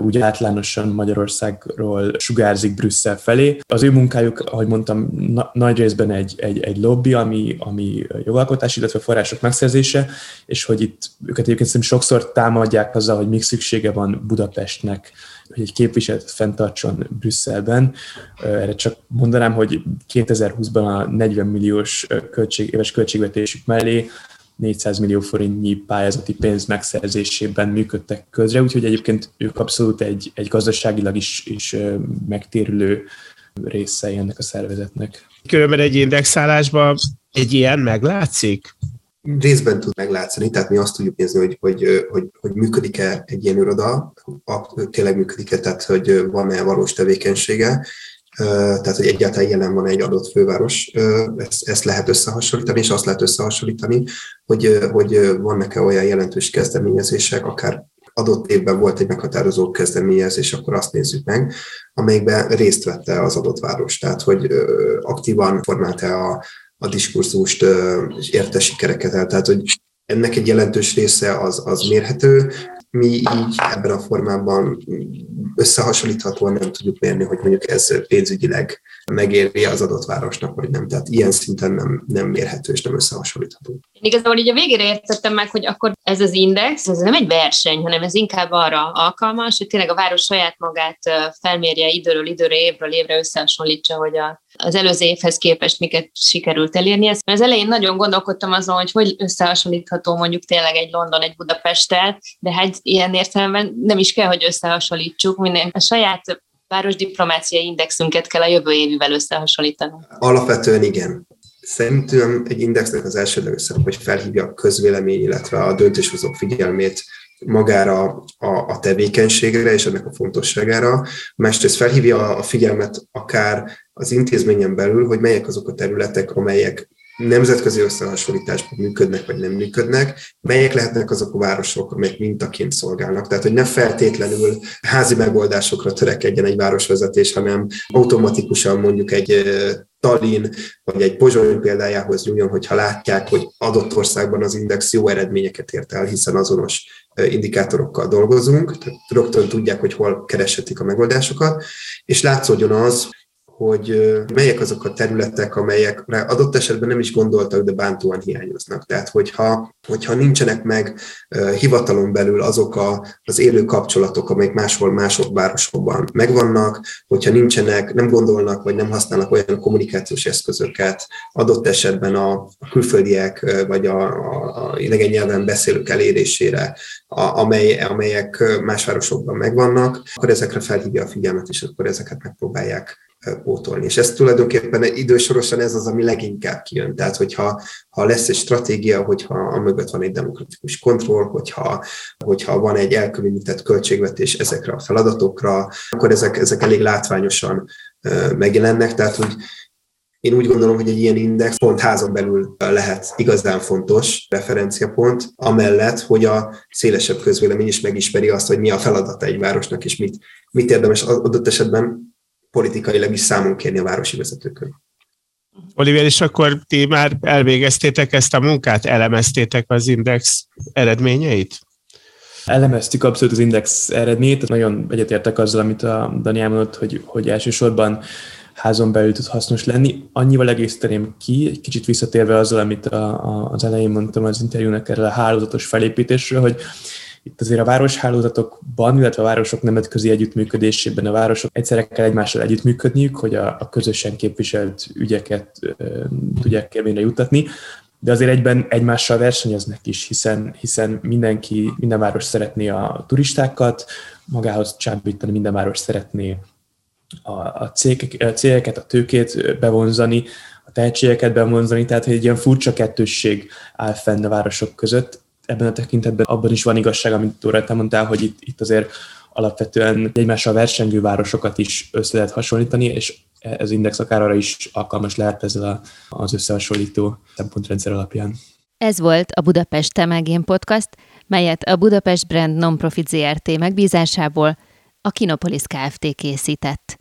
úgy általánosan Magyarországról sugárzik Brüsszel felé. Az ő munkájuk, ahogy mondtam, na- nagy részben egy, egy, egy lobby, ami, ami jogalkotás, illetve források megszerzése, és hogy itt őket egyébként szerintem sokszor támadják azzal, hogy még szüksége van Budapestnek, hogy egy képviseletet fenntartson Brüsszelben. Erre csak mondanám, hogy 2020-ban a 40 milliós költség, éves költségvetésük mellé 400 millió forintnyi pályázati pénz megszerzésében működtek közre, úgyhogy egyébként ők abszolút egy, egy gazdaságilag is, is megtérülő részei ennek a szervezetnek. Különben egy indexálásban egy ilyen meglátszik? Részben tud meglátszani, tehát mi azt tudjuk nézni, hogy, hogy, hogy, hogy működik-e egy ilyen iroda, tényleg működik-e, tehát hogy van-e valós tevékenysége, tehát hogy egyáltalán jelen van egy adott főváros, ezt, ezt lehet összehasonlítani, és azt lehet összehasonlítani, hogy, hogy vannak-e olyan jelentős kezdeményezések, akár adott évben volt egy meghatározó kezdeményezés, akkor azt nézzük meg, amelyikben részt vette az adott város. Tehát, hogy aktívan formálta a, a diskurzust, és érte sikereket el. Tehát, hogy ennek egy jelentős része az, az mérhető, mi így ebben a formában összehasonlíthatóan nem tudjuk mérni, hogy mondjuk ez pénzügyileg megéri az adott városnak, vagy nem. Tehát ilyen szinten nem, nem mérhető és nem összehasonlítható. Én igazából így a végére értettem meg, hogy akkor ez az index, ez nem egy verseny, hanem ez inkább arra alkalmas, hogy tényleg a város saját magát felmérje időről időre, évről évre összehasonlítsa, hogy a, az előző évhez képest miket sikerült elérni. Ezt az elején nagyon gondolkodtam azon, hogy hogy összehasonlítható mondjuk tényleg egy London, egy Budapesttel, de hát ilyen értelemben nem is kell, hogy összehasonlítsuk, minden a saját városdiplomáciai indexünket kell a jövő évivel összehasonlítani. Alapvetően igen. Szerintem egy indexnek az elsődleges szerep, hogy felhívja a közvélemény, illetve a döntéshozók figyelmét magára a, a tevékenységre és ennek a fontosságára. Másrészt felhívja a figyelmet akár az intézményen belül, hogy melyek azok a területek, amelyek nemzetközi összehasonlításban működnek, vagy nem működnek, melyek lehetnek azok a városok, amelyek mintaként szolgálnak. Tehát, hogy ne feltétlenül házi megoldásokra törekedjen egy városvezetés, hanem automatikusan mondjuk egy Tallinn vagy egy Pozsony példájához nyúljon, hogyha látják, hogy adott országban az index jó eredményeket ért el, hiszen azonos indikátorokkal dolgozunk, tehát rögtön tudják, hogy hol kereshetik a megoldásokat, és látszódjon az, hogy melyek azok a területek, amelyekre adott esetben nem is gondoltak, de bántóan hiányoznak. Tehát, hogyha, hogyha nincsenek meg hivatalon belül azok a, az élő kapcsolatok, amelyek máshol, mások városokban megvannak, hogyha nincsenek, nem gondolnak, vagy nem használnak olyan kommunikációs eszközöket, adott esetben a, a külföldiek, vagy a, a, a idegen nyelven beszélők elérésére, a, amely, amelyek más városokban megvannak, akkor ezekre felhívja a figyelmet, és akkor ezeket megpróbálják pótolni. És ez tulajdonképpen idősorosan ez az, ami leginkább kijön. Tehát, hogyha ha lesz egy stratégia, hogyha a mögött van egy demokratikus kontroll, hogyha, hogyha van egy elkülönített költségvetés ezekre a feladatokra, akkor ezek, ezek elég látványosan megjelennek. Tehát, hogy én úgy gondolom, hogy egy ilyen index pont házon belül lehet igazán fontos referenciapont, amellett, hogy a szélesebb közvélemény is megismeri azt, hogy mi a feladata egy városnak, és mit, mit érdemes adott esetben politikailag is számon kérni a városi vezetőkön. Oliver, és akkor ti már elvégeztétek ezt a munkát, elemeztétek az index eredményeit? Elemeztük abszolút az index eredményét, nagyon egyetértek azzal, amit a Dani elmondott, hogy, hogy elsősorban házon belül tud hasznos lenni. Annyival egészíteném ki, egy kicsit visszatérve azzal, amit a, a, az elején mondtam az interjúnak erről a hálózatos felépítésről, hogy itt azért a városhálózatokban, illetve a városok nemzetközi együttműködésében a városok egyszerre kell egymással együttműködniük, hogy a, a közösen képviselt ügyeket ö, tudják érvényre jutatni, de azért egyben egymással versenyeznek is, hiszen, hiszen mindenki, minden város szeretné a turistákat, magához csábítani, minden város szeretné a, a, cégek, a cégeket, a tőkét bevonzani, a tehetségeket bevonzani, tehát hogy egy ilyen furcsa kettősség áll fenn a városok között, ebben a tekintetben abban is van igazság, amit Tóra, te mondtál, hogy itt, itt azért alapvetően egymással versengő városokat is össze lehet hasonlítani, és ez index akár arra is alkalmas lehet ezzel az összehasonlító szempontrendszer alapján. Ez volt a Budapest Temegén Podcast, melyet a Budapest Brand Nonprofit ZRT megbízásából a Kinopolis Kft. készített.